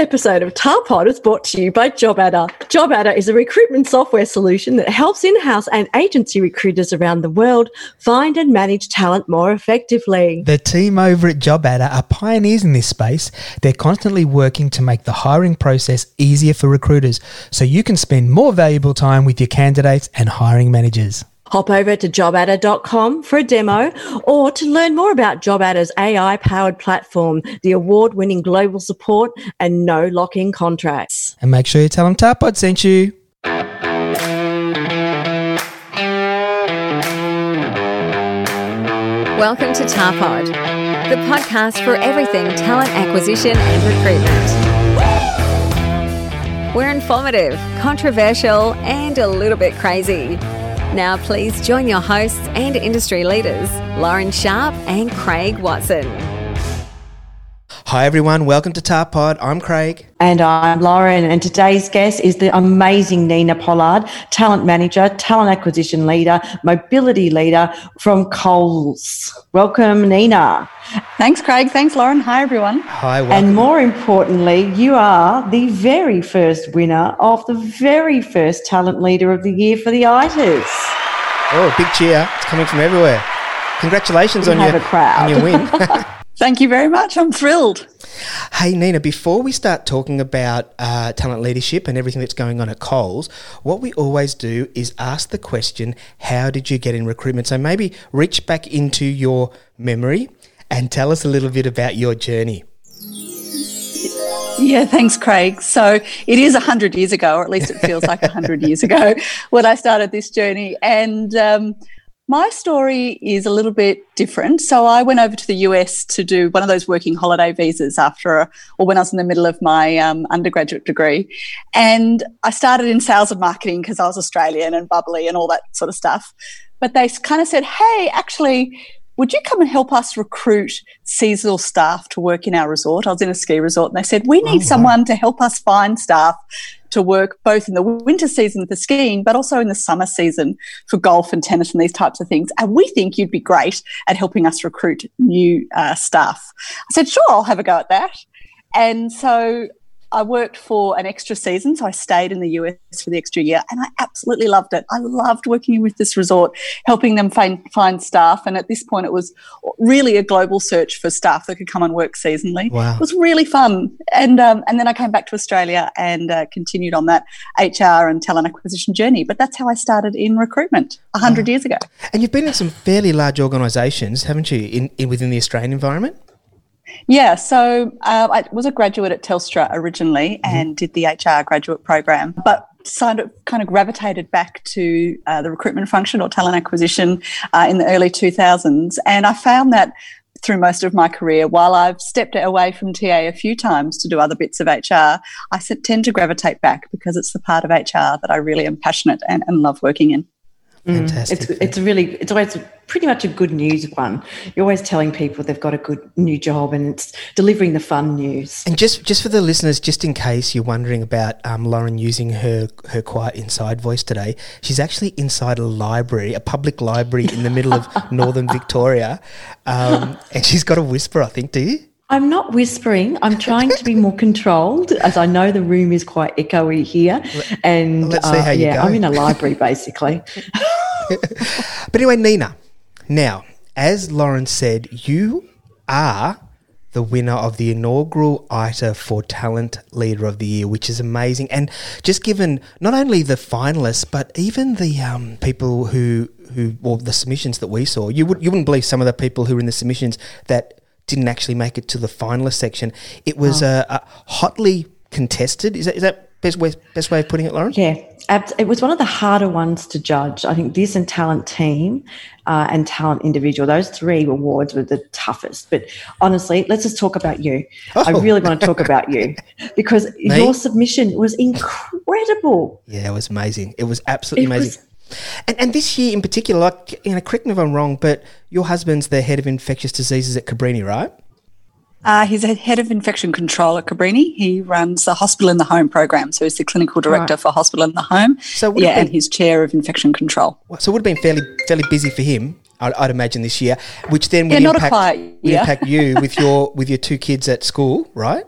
episode of Tarpod is brought to you by JobAdder. JobAdder is a recruitment software solution that helps in-house and agency recruiters around the world find and manage talent more effectively. The team over at JobAdder are pioneers in this space. They're constantly working to make the hiring process easier for recruiters so you can spend more valuable time with your candidates and hiring managers. Hop over to jobadder.com for a demo or to learn more about JobAdder's AI powered platform, the award winning global support and no lock in contracts. And make sure you tell them Tarpod sent you. Welcome to Tarpod, the podcast for everything talent acquisition and recruitment. We're informative, controversial, and a little bit crazy. Now, please join your hosts and industry leaders, Lauren Sharp and Craig Watson. Hi, everyone. Welcome to Tarpod. I'm Craig. And I'm Lauren. And today's guest is the amazing Nina Pollard, talent manager, talent acquisition leader, mobility leader from Coles. Welcome, Nina. Thanks, Craig. Thanks, Lauren. Hi, everyone. Hi, welcome. And more importantly, you are the very first winner of the very first talent leader of the year for the ITAs. Oh, big cheer. It's coming from everywhere. Congratulations We on your, a crowd. on your win. Thank you very much. I'm thrilled. Hey, Nina, before we start talking about uh, talent leadership and everything that's going on at Coles, what we always do is ask the question, How did you get in recruitment? So maybe reach back into your memory and tell us a little bit about your journey. Yeah, thanks, Craig. So it is 100 years ago, or at least it feels like 100 years ago, when I started this journey. And um, my story is a little bit different. So I went over to the US to do one of those working holiday visas after, or when I was in the middle of my um, undergraduate degree. And I started in sales and marketing because I was Australian and bubbly and all that sort of stuff. But they kind of said, hey, actually, would you come and help us recruit seasonal staff to work in our resort? I was in a ski resort and they said, we need someone to help us find staff to work both in the winter season for skiing, but also in the summer season for golf and tennis and these types of things. And we think you'd be great at helping us recruit new uh, staff. I said, sure, I'll have a go at that. And so I worked for an extra season, so I stayed in the US for the extra year, and I absolutely loved it. I loved working with this resort, helping them find find staff. And at this point, it was really a global search for staff that could come and work seasonally. Wow. It was really fun. And um, and then I came back to Australia and uh, continued on that HR and talent acquisition journey. But that's how I started in recruitment hundred years ago. And you've been in some fairly large organisations, haven't you, in, in within the Australian environment? Yeah, so uh, I was a graduate at Telstra originally and did the HR graduate program, but kind of, kind of gravitated back to uh, the recruitment function or talent acquisition uh, in the early 2000s. And I found that through most of my career, while I've stepped away from TA a few times to do other bits of HR, I tend to gravitate back because it's the part of HR that I really am passionate and, and love working in. Fantastic. It's it's really it's always pretty much a good news one. You're always telling people they've got a good new job and it's delivering the fun news. And just just for the listeners, just in case you're wondering about um, Lauren using her her quiet inside voice today, she's actually inside a library, a public library in the middle of northern Victoria, um, and she's got a whisper. I think. Do you? I'm not whispering. I'm trying to be more controlled, as I know the room is quite echoey here. And let's see uh, yeah, go. I'm in a library basically. But anyway, Nina. Now, as Lauren said, you are the winner of the inaugural ITA for Talent Leader of the Year, which is amazing. And just given not only the finalists, but even the um, people who who well the submissions that we saw, you would you wouldn't believe some of the people who were in the submissions that didn't actually make it to the finalist section. It was uh, uh, hotly contested. Is that is that best way best way of putting it, Lauren? Yeah, it was one of the harder ones to judge. I think this and talent team uh, and talent individual, those three awards were the toughest. But honestly, let's just talk about you. I Oh. really want to talk about you because your submission was incredible. Yeah, it was amazing. It was absolutely It was- amazing. And and this year in particular, like you know, correct me if I'm wrong, but your husband's the head of infectious diseases at Cabrini, right? Uh, he's a head of infection control at Cabrini. He runs the hospital in the home program, so he's the clinical director for hospital in the home. So yeah, be- and he's chair of infection control. So it would have been fairly fairly busy for him, I'd, I'd imagine this year, which then would Yeah, impact quiet would impact you with your with your two kids at school, right?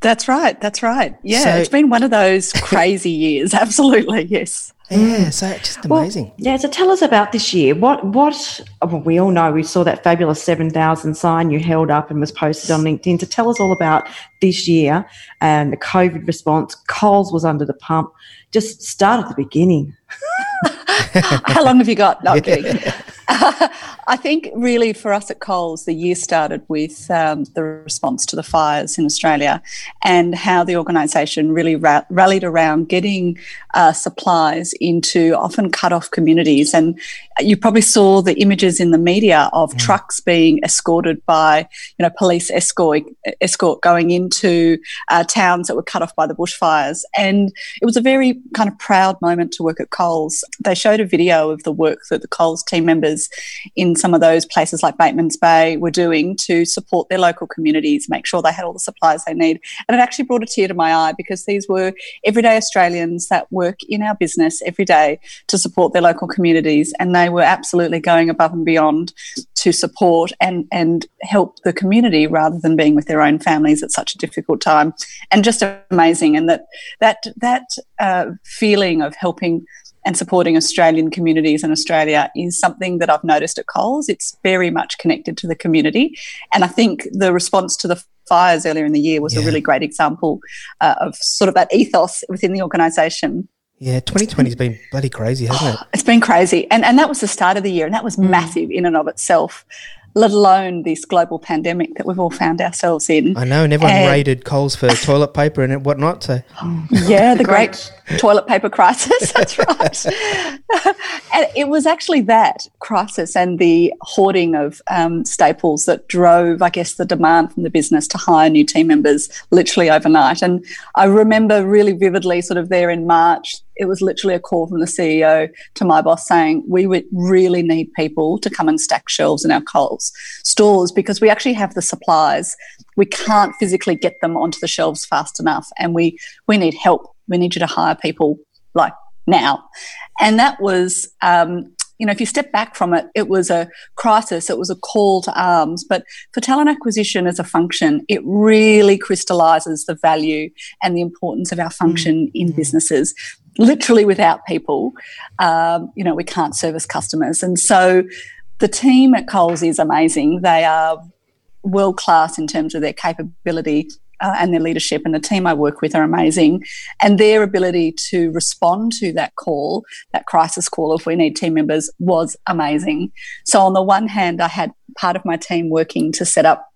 That's right. That's right. Yeah, So- it's been one of those crazy years. Absolutely, yes. Yeah, mm. so it's just Well, amazing. yeah, so tell us about this year. What what oh, well, we all know we saw that fabulous seven thousand sign you held up and was posted on LinkedIn. So tell us all about this year and the COVID response. Coles was under the pump. Just start at the beginning. How long have you got? No, I'm kidding. I think really for us at Coles, the year started with um, the response to the fires in Australia and how the organisation really ra- rallied around getting uh, supplies into often cut off communities. And you probably saw the images in the media of trucks being escorted by, you know, police escort, escort going into uh, towns that were cut off by the bushfires. And it was a very kind of proud moment to work at Coles. They showed a video of the work that the Coles team members in some of those places like Batemans Bay were doing to support their local communities, make sure they had all the supplies they need. And it actually brought a tear to my eye because these were everyday Australians that work in our business every day to support their local communities. And they were absolutely going above and beyond to support and, and help the community rather than being with their own families at such a difficult time. And just amazing. And that that that uh, feeling of helping and supporting Australian communities in Australia is something that I've noticed at Coles. It's very much connected to the community. And I think the response to the fires earlier in the year was a really great example uh, of sort of that ethos within the organisation. Yeah, 2020's been bloody crazy, hasn't it? It's been crazy. And, and that was the start of the year, and that was massive in and of itself, let alone this global pandemic that we've all found ourselves in. I know, and everyone And- raided Coles for toilet paper and whatnot. So, Yeah, the great toilet paper crisis. That's right. and it was actually that crisis and the hoarding of um, staples that drove, I guess, the demand from the business to hire new team members literally overnight. And I remember really vividly, sort of there in March, it was literally a call from the CEO to my boss saying, We would really need people to come and stack shelves in our Coles stores because we actually have the supplies. We can't physically get them onto the shelves fast enough, and we we need help. We need you to hire people like now. And that was, um, you know, if you step back from it, it was a crisis, it was a call to arms. But for talent acquisition as a function, it really crystallizes the value and the importance of our function in businesses. Literally, without people, um, you know, we can't service customers. And so the team at Coles is amazing. They are world class in terms of their capability uh, and their leadership. And the team I work with are amazing. And their ability to respond to that call, that crisis call if we need team members, was amazing. So, on the one hand, I had part of my team working to set up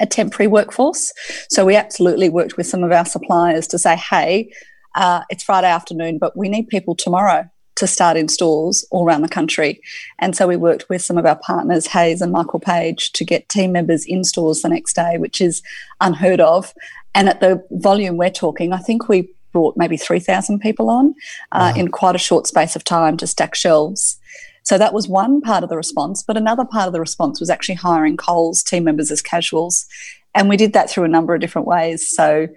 a temporary workforce. So, we absolutely worked with some of our suppliers to say, hey, uh, it's Friday afternoon, but we need people tomorrow to start in stores all around the country. And so we worked with some of our partners, Hays and Michael Page, to get team members in stores the next day, which is unheard of. And at the volume we're talking, I think we brought maybe 3,000 people on uh, in quite a short space of time to stack shelves. So that was one part of the response. But another part of the response was actually hiring Coles team members as casuals. And we did that through a number of different ways. So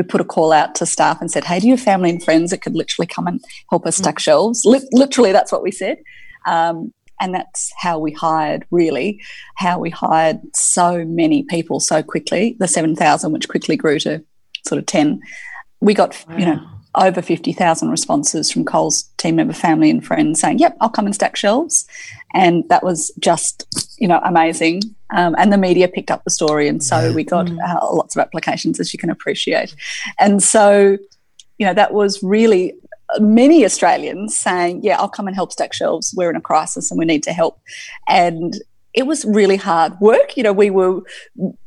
we put a call out to staff and said, "Hey, do you have family and friends that could literally come and help us stack shelves?" Li- literally, that's what we said, um, and that's how we hired. Really, how we hired so many people so quickly. The seven thousand, which quickly grew to sort of ten. We got you know over fifty thousand responses from Coles team member, family, and friends saying, "Yep, I'll come and stack shelves," and that was just you know amazing. Um, and the media picked up the story, and so we got uh, lots of applications, as you can appreciate. And so, you know, that was really many Australians saying, "Yeah, I'll come and help stack shelves. We're in a crisis, and we need to help." And it was really hard work. You know, we were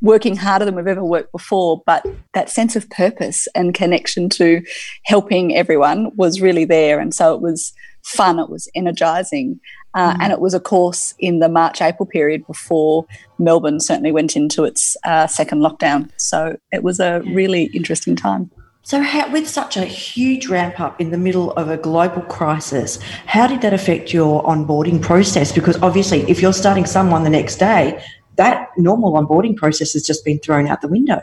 working harder than we've ever worked before, but that sense of purpose and connection to helping everyone was really there. And so it was fun, it was energizing. Uh, And it was, a course, in the March April period before Melbourne certainly went into its uh, second lockdown. So it was a really interesting time. So, how, with such a huge ramp up in the middle of a global crisis, how did that affect your onboarding process? Because obviously, if you're starting someone the next day, that normal onboarding process has just been thrown out the window.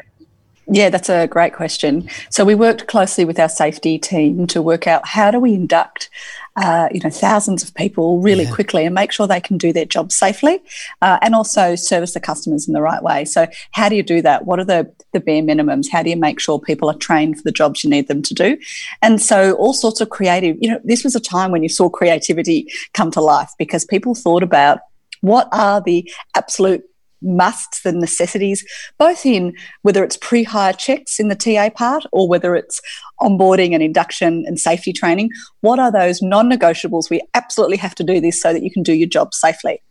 Yeah, that's a great question. So we worked closely with our safety team to work out how do we induct uh, you know, thousands of people really yeah. quickly and make sure they can do their job safely uh, and also service the customers in the right way. So, how do you do that? What are the, the bare minimums? How do you make sure people are trained for the jobs you need them to do? And so, all sorts of creative, you know, this was a time when you saw creativity come to life because people thought about what are the absolute musts and necessities, both in whether it's pre hire checks in the TA part or whether it's onboarding and induction and safety training. What are those non negotiables? We absolutely have to do this so that you can do your job safely.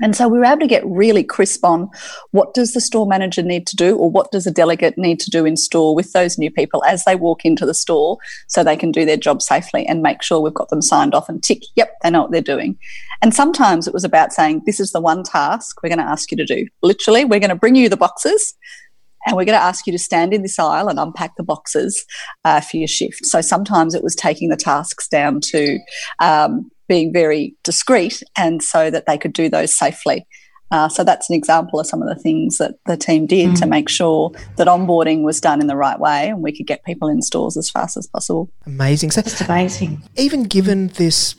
And so we were able to get really crisp on what does the store manager need to do or what does a delegate need to do in store with those new people as they walk into the store so they can do their job safely and make sure we've got them signed off and tick, yep, they know what they're doing. And sometimes it was about saying, this is the one task we're going to ask you to do. Literally, we're going to bring you the boxes and we're going to ask you to stand in this aisle and unpack the boxes uh, for your shift. So sometimes it was taking the tasks down to um, being very discreet and so that they could do those safely. Uh, so that's an example of some of the things that the team did mm. to make sure that onboarding was done in the right way and we could get people in stores as fast as possible. Amazing. So it's amazing. Even given this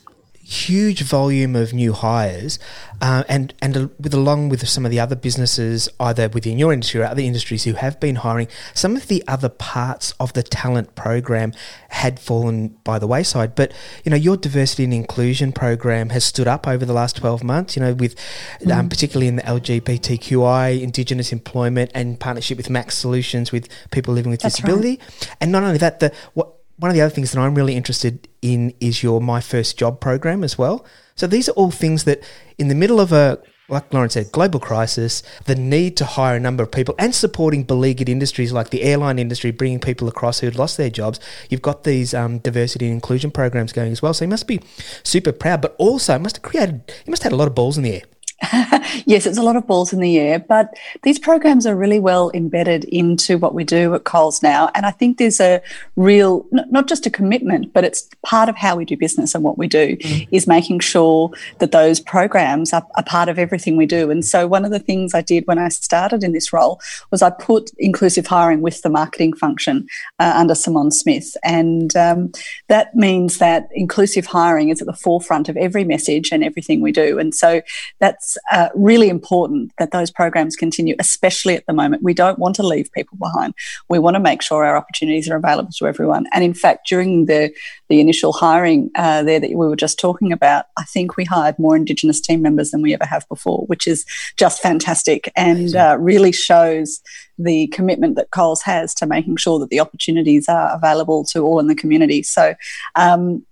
huge volume of new hires, uh, and and with along with some of the other businesses, either within your industry or other industries who have been hiring, some of the other parts of the talent program had fallen by the wayside. But you know, your diversity and inclusion program has stood up over the last twelve months. You know, with mm. um, particularly in the LGBTQI, Indigenous employment, and partnership with Max Solutions with people living with That's disability. Right. And not only that, the what one of the other things that I'm really interested in is your My First Job program as well. So these are all things that, in the middle of a like Lauren said, global crisis, the need to hire a number of people, and supporting beleaguered industries like the airline industry, bringing people across who had lost their jobs. You've got these um, diversity and inclusion programs going as well. So you must be super proud, but also must have created, you must have had a lot of balls in the air. yes, it's a lot of balls in the air, but these programs are really well embedded into what we do at Coles now. And I think there's a real, not just a commitment, but it's part of how we do business and what we do mm. is making sure that those programs are a part of everything we do. And so one of the things I did when I started in this role was I put inclusive hiring with the marketing function uh, under Simon Smith. And um, that means that inclusive hiring is at the forefront of every message and everything we do. And so that's uh, really important that those programs continue, especially at the moment. We don't want to leave people behind. We want to make sure our opportunities are available to everyone. And in fact, during the the initial hiring uh, there that we were just talking about, I think we hired more Indigenous team members than we ever have before, which is just fantastic and uh, really shows the commitment that Coles has to making sure that the opportunities are available to all in the community. So. Um,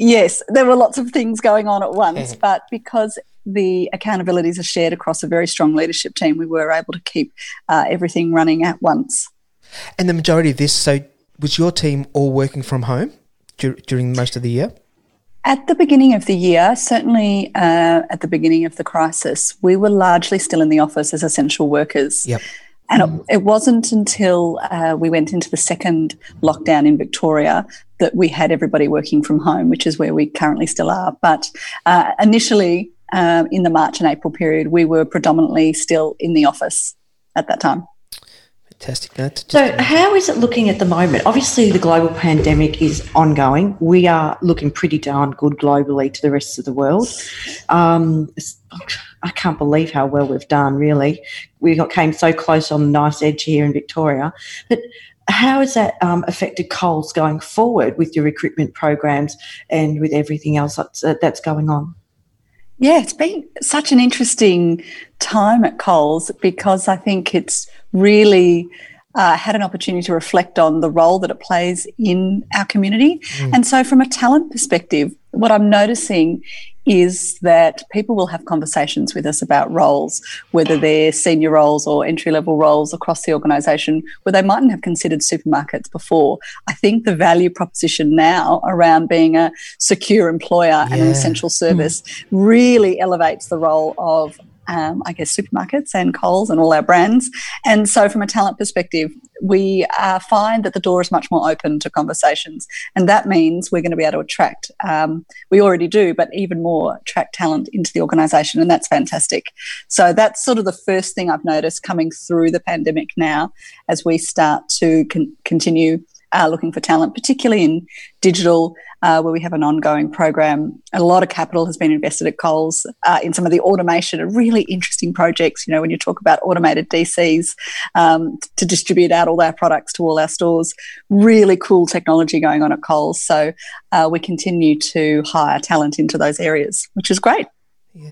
yes, there were lots of things going on at once, but because the accountabilities are shared across a very strong leadership team, we were able to keep uh, everything running at once. And the majority of this, so was your team all working from home dur- during most of the year? At the beginning of the year, certainly uh, at the beginning of the crisis, we were largely still in the office as essential workers. Yep. And it, it wasn't until uh, we went into the second lockdown in Victoria that we had everybody working from home, which is where we currently still are. But uh, initially, um, in the March and April period, we were predominantly still in the office at that time. Fantastic. so, how is it looking at the moment? Obviously, the global pandemic is ongoing. We are looking pretty darn good globally to the rest of the world. Um, I can't believe how well we've done. Really, we got came so close on the nice edge here in Victoria. But how has that um, affected Coles going forward with your recruitment programs and with everything else that's, uh, that's going on? Yeah, it's been such an interesting time at Coles because I think it's really uh, had an opportunity to reflect on the role that it plays in our community. Mm. And so, from a talent perspective, what I'm noticing is that people will have conversations with us about roles, whether they're senior roles or entry level roles across the organisation, where they mightn't have considered supermarkets before. I think the value proposition now around being a secure employer yeah. and an essential service mm. really elevates the role of um, I guess, supermarkets and Coles and all our brands. And so, from a talent perspective, we uh, find that the door is much more open to conversations. And that means we're going to be able to attract, um, we already do, but even more attract talent into the organisation. And that's fantastic. So that's sort of the first thing I've noticed coming through the pandemic now as we start to con- continue uh, looking for talent, particularly in digital, uh, where we have an ongoing program. A lot of capital has been invested at Coles uh, in some of the automation and really interesting projects. You know, when you talk about automated DCs um, to distribute out all our products to all our stores, really cool technology going on at Coles. So uh, we continue to hire talent into those areas, which is great. Yeah.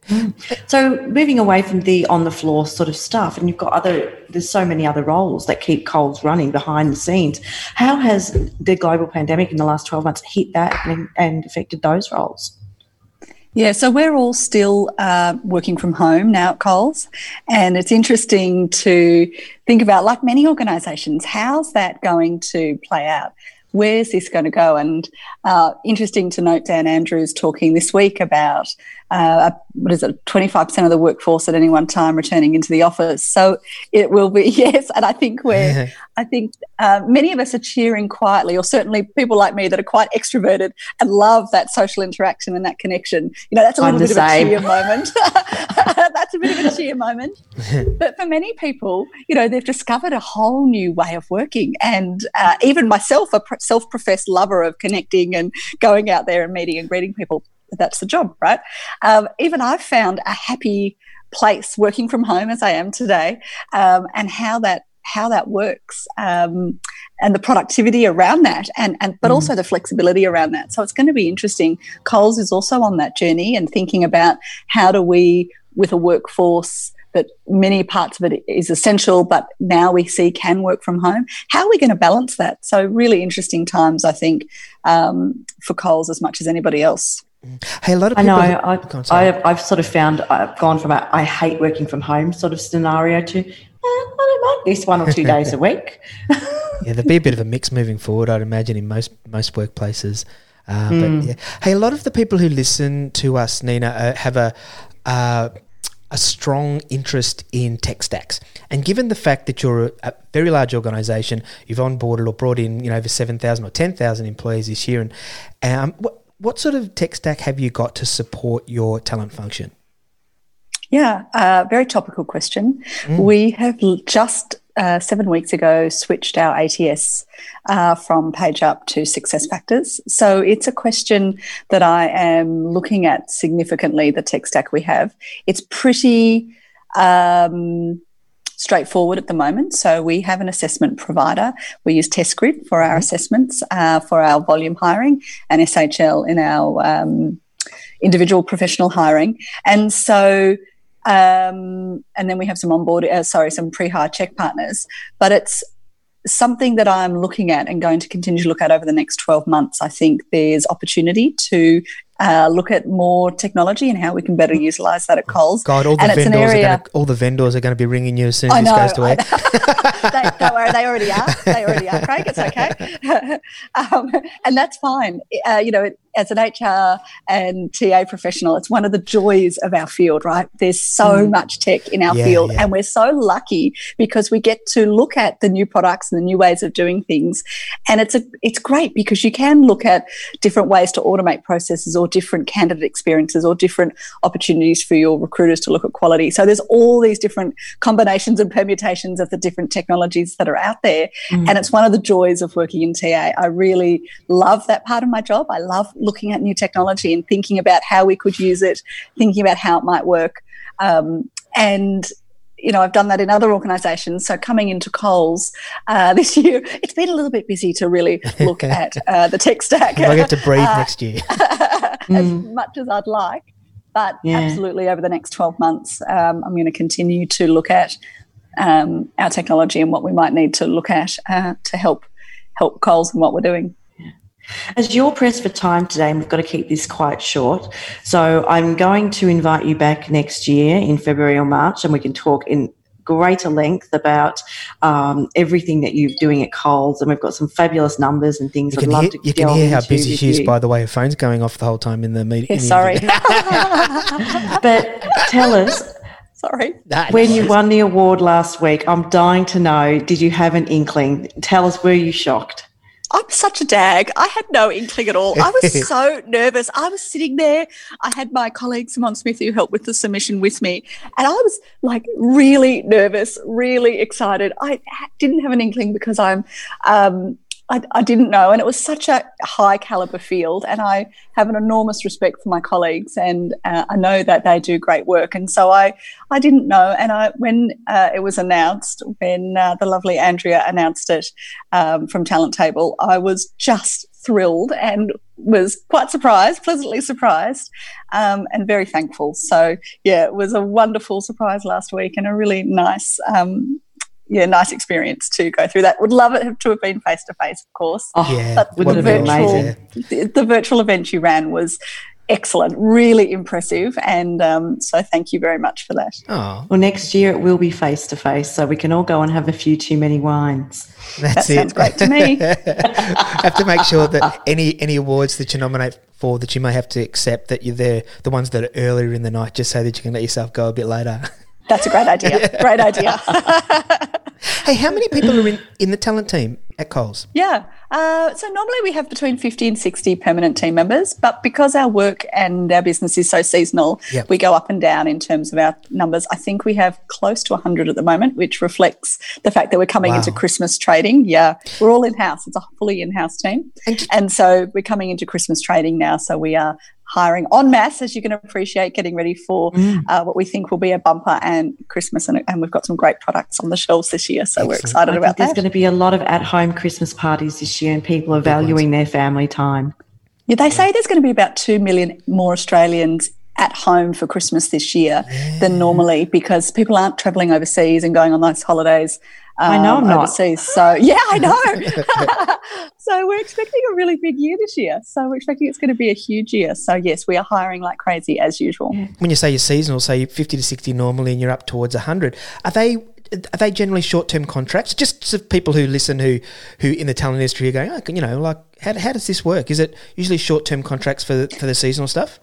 So moving away from the on the floor sort of stuff, and you've got other. There's so many other roles that keep Coles running behind the scenes. How has the global pandemic in the last 12 months hit that and, and affected those roles? Yeah, so we're all still uh, working from home now at Coles, and it's interesting to think about, like many organisations, how's that going to play out? Where's this going to go? And uh, interesting to note, Dan Andrews talking this week about uh, what is it, 25% of the workforce at any one time returning into the office. So it will be, yes. And I think we're, I think uh, many of us are cheering quietly, or certainly people like me that are quite extroverted and love that social interaction and that connection. You know, that's a little bit same. of a cheer moment. that's a bit of a cheer moment. but for many people, you know, they've discovered a whole new way of working. And uh, even myself, a self professed lover of connecting and going out there and meeting and greeting people, that's the job, right? Um, even I've found a happy place working from home as I am today, um, and how that how that works, um, and the productivity around that, and and but mm. also the flexibility around that. So it's going to be interesting. Coles is also on that journey and thinking about how do we, with a workforce that many parts of it is essential, but now we see can work from home. How are we going to balance that? So really interesting times, I think, um, for Coles as much as anybody else. Hey, a lot of people. I know. I, I, I've sort of found I've gone from a I hate working from home sort of scenario to eh, I don't mind this one or two days a week. yeah, there'll be a bit of a mix moving forward, I'd imagine, in most most workplaces. Uh, mm. But yeah, hey, a lot of the people who listen to us, Nina, uh, have a. Uh, a strong interest in tech stacks. And given the fact that you're a very large organization, you've onboarded or brought in, you know, over 7,000 or 10,000 employees this year. And um, what, sort of tech stack have you got to support your talent function? Yeah, uh, very topical question. Mm. We have just uh, seven weeks ago switched our ATS uh, from PageUp to SuccessFactors. So it's a question that I am looking at significantly, the tech stack we have. It's pretty. Um, straightforward at the moment. So we have an assessment provider. We use Test TestGrid for our mm-hmm. assessments uh, for our volume hiring and SHL in our um, individual professional hiring. And so um, and then we have some onboard, uh, sorry, some pre-hire check partners. But it's something that I'm looking at and going to continue to look at over the next 12 months. I think there's opportunity to uh, look at more technology and how we can better utilize that at Coles. God, all the and vendors area, are gonna, all the vendors are going to be ringing you as soon as I this goes to air. they, don't worry, they already are. They already are, Craig. It's okay, um, and that's fine. Uh, you know, as an HR and TA professional, it's one of the joys of our field, right? There's so mm. much tech in our yeah, field, yeah. and we're so lucky because we get to look at the new products and the new ways of doing things, and it's a it's great because you can look at different ways to automate processes or different candidate experiences or different opportunities for your recruiters to look at quality. So there's all these different combinations and permutations of the different technologies that are out there, mm. and it's one of the joys of working in TA. I really love that part of my job. I love looking at new technology and thinking about how we could use it, thinking about how it might work. Um, and you know, I've done that in other organisations. So coming into Coles uh, this year, it's been a little bit busy to really look at uh, the tech stack. I get to breathe uh, next year, as mm. much as I'd like. But yeah. absolutely, over the next twelve months, um, I'm going to continue to look at um, our technology and what we might need to look at uh, to help help Coles and what we're doing. As you're pressed for time today, and we've got to keep this quite short, so I'm going to invite you back next year in February or March, and we can talk in greater length about um, everything that you're doing at Coles, and we've got some fabulous numbers and things. You can hear, you can hear how busy she is, by the way. Her phone's going off the whole time in the meeting. Yeah, sorry, but tell us Sorry. when you won the award last week, I'm dying to know did you have an inkling? Tell us, were you shocked? I'm such a dag. I had no inkling at all. I was so nervous. I was sitting there. I had my colleague Simon Smith who helped with the submission with me, and I was like really nervous, really excited. I didn't have an inkling because I'm um, I, I, didn't know. And it was such a high caliber field. And I have an enormous respect for my colleagues and uh, I know that they do great work. And so I, I didn't know. And I, when uh, it was announced, when uh, the lovely Andrea announced it um, from Talent Table, I was just thrilled and was quite surprised, pleasantly surprised, um, and very thankful. So, yeah, it was a wonderful surprise last week and a really nice um, yeah, nice experience to go through that. Would love it to have been face to face, of course. Oh, yeah, but the virtual, the, the, virtual event you ran was excellent, really impressive, and um, so thank you very much for that. Oh. Well, next year it will be face to face, so we can all go and have a few too many wines. That's that it. sounds great to me. have to make sure that any any awards that you nominate for that you may have to accept that you're there, the ones that are earlier in the night, just so that you can let yourself go a bit later. That's a great idea. Great idea. hey, how many people are in, in the talent team at Coles? Yeah. Uh, so normally we have between 50 and 60 permanent team members, but because our work and our business is so seasonal, yep. we go up and down in terms of our numbers. I think we have close to 100 at the moment, which reflects the fact that we're coming wow. into Christmas trading. Yeah. We're all in house. It's a fully in house team. And, and so we're coming into Christmas trading now. So we are hiring en masse, as you can appreciate, getting ready for mm. uh, what we think will be a bumper and Christmas. And, and, we've got some great products on the shelves this year. So Excellent. we're excited about there's that. There's going to be a lot of at home Christmas parties this year, and people are valuing their family time. Yeah, they say there's going to be about 2 million more Australians at home for Christmas this year yeah. than normally because people aren't traveling overseas and going on those holidays um, I know I'm um, overseas. So yeah, I know. so we're expecting a really big year this year. So we're expecting it's going to be a huge year. So yes, we are hiring like crazy as usual. When you say you're seasonal, say 50 to 60 normally, and you're up towards 100, are they are they generally short term contracts? Just so people who listen who who in the talent industry are going, oh, you know, like how, how does this work? Is it usually short term contracts for the, for the seasonal stuff?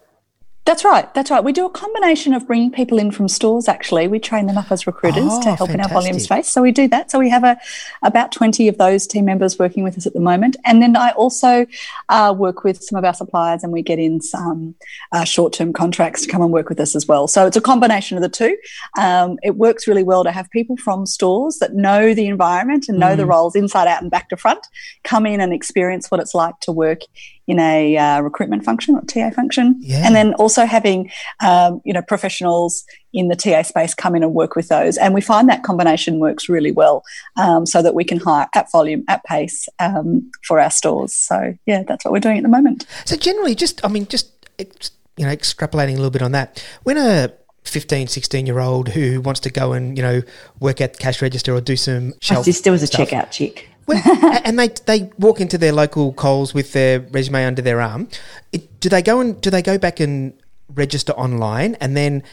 That's right. That's right. We do a combination of bringing people in from stores. Actually, we train them up as recruiters oh, to help fantastic. in our volume space. So we do that. So we have a about twenty of those team members working with us at the moment. And then I also uh, work with some of our suppliers, and we get in some uh, short term contracts to come and work with us as well. So it's a combination of the two. Um, it works really well to have people from stores that know the environment and know mm. the roles inside out and back to front come in and experience what it's like to work in a uh, recruitment function or TA function, yeah. and then also having um, you know professionals in the TA space come in and work with those, and we find that combination works really well, um, so that we can hire at volume, at pace um, for our stores. So yeah, that's what we're doing at the moment. So generally, just I mean, just you know, extrapolating a little bit on that, when a 15, 16 year old who wants to go and, you know, work at the cash register or do some shelf. My sister was a checkout chick. Well, and they they walk into their local Coles with their resume under their arm. It, do they go and do they go back and register online, and then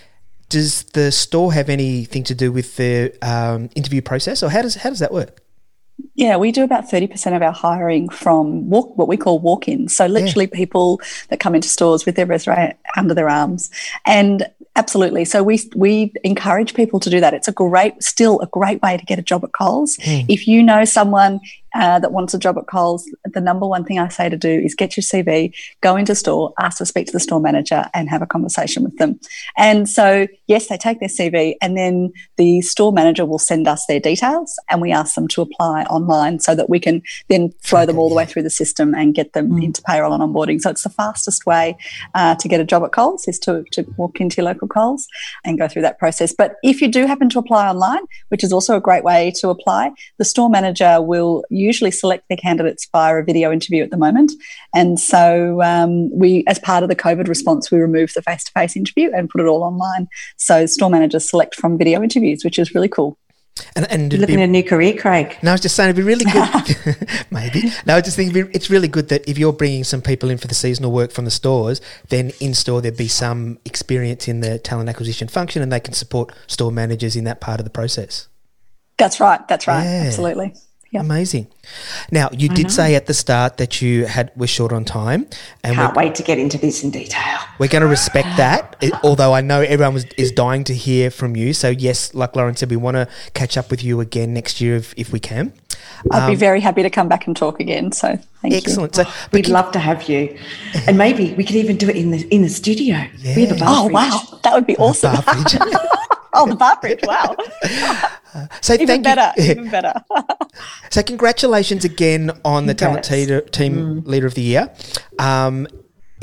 does the store have anything to do with the um, interview process, or how does how does that work? Yeah, we do about 30% of our hiring from walk, what we call walk ins. So, literally, yeah. people that come into stores with their resume under their arms. And absolutely. So, we, we encourage people to do that. It's a great, still a great way to get a job at Coles. Mm. If you know someone uh, that wants a job at Coles, the number one thing I say to do is get your CV, go into store, ask to speak to the store manager, and have a conversation with them. And so, yes, they take their CV, and then the store manager will send us their details, and we ask them to apply online so that we can then throw them all the way through the system and get them mm. into payroll and onboarding. So it's the fastest way uh, to get a job at Coles is to, to walk into your local Coles and go through that process. But if you do happen to apply online, which is also a great way to apply, the store manager will usually select their candidates via a video interview at the moment. And so um, we, as part of the COVID response, we removed the face-to-face interview and put it all online. So store managers select from video interviews, which is really cool. And, and You're looking be, at a new career, Craig. No, I was just saying it'd be really good. maybe. No, I just think it's really good that if you're bringing some people in for the seasonal work from the stores, then in store there'd be some experience in the talent acquisition function, and they can support store managers in that part of the process. That's right. That's right. Yeah. Absolutely. Yep. Amazing. Now, you did say at the start that you had were short on time, and Can't wait to get into this in detail. we're going to respect that. i- although I know everyone was, is dying to hear from you. So yes, like Lauren said, we want to catch up with you again next year if, if we can. I'd be um, very happy to come back and talk again. So thank you. Excellent. So, oh, We'd love to have you, and maybe we could even do it in the in the studio. We have a bar Oh fridge. wow, that would be awesome. Oh, the bar bridge. Wow, so even thank better. you. Even better. So congratulations again on the talent Congrats. team leader of the year. Um,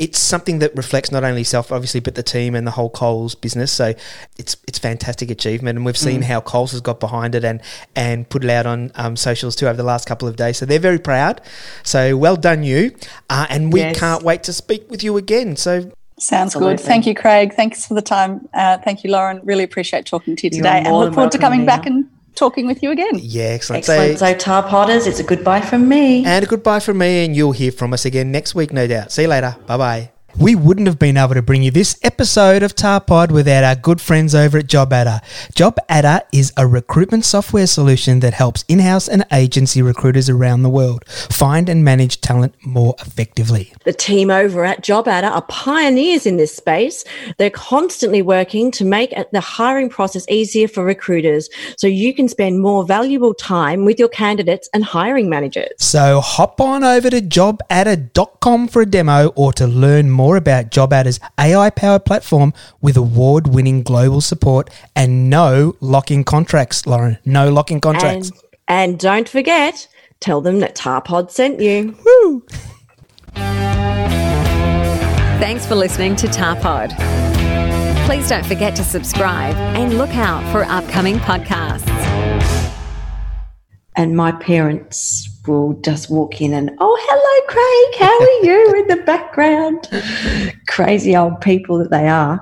it's something that reflects not only yourself, obviously, but the team and the whole Coles business. So it's it's fantastic achievement, and we've seen how Coles has got behind it and and put it out on um, socials too over the last couple of days. So they're very proud. So well done, you, uh, and we Yes. can't wait to speak with you again. So Sounds Absolutely. good. Thank you, Craig. Thanks for the time. Uh, thank you, Lauren. Really appreciate talking to you today, and look forward to coming back Nina. and talking with you again. yeah, excellent. Excellent. So, So, Tar Potters, it's a goodbye from me. And a goodbye from me, and you'll hear from us again next week, no doubt. See you later. Bye bye. We wouldn't have been able to bring you this episode of Tarpod without our good friends over at JobAdder. JobAdder is a recruitment software solution that helps in house and agency recruiters around the world find and manage talent more effectively. The team over at JobAdder are pioneers in this space. They're constantly working to make the hiring process easier for recruiters so you can spend more valuable time with your candidates and hiring managers. So hop on over to jobadder.com for a demo or to learn more about JobAdder's AI powered platform with award winning global support and no locking contracts, Lauren. No locking contracts. And, and don't forget, tell them that Tarpod sent you. Thanks for listening to Tarpod. Please don't forget to subscribe and look out for upcoming podcasts. And my parents will just walk in and, oh, hello, Craig, how are you in the background? Crazy old people that they are.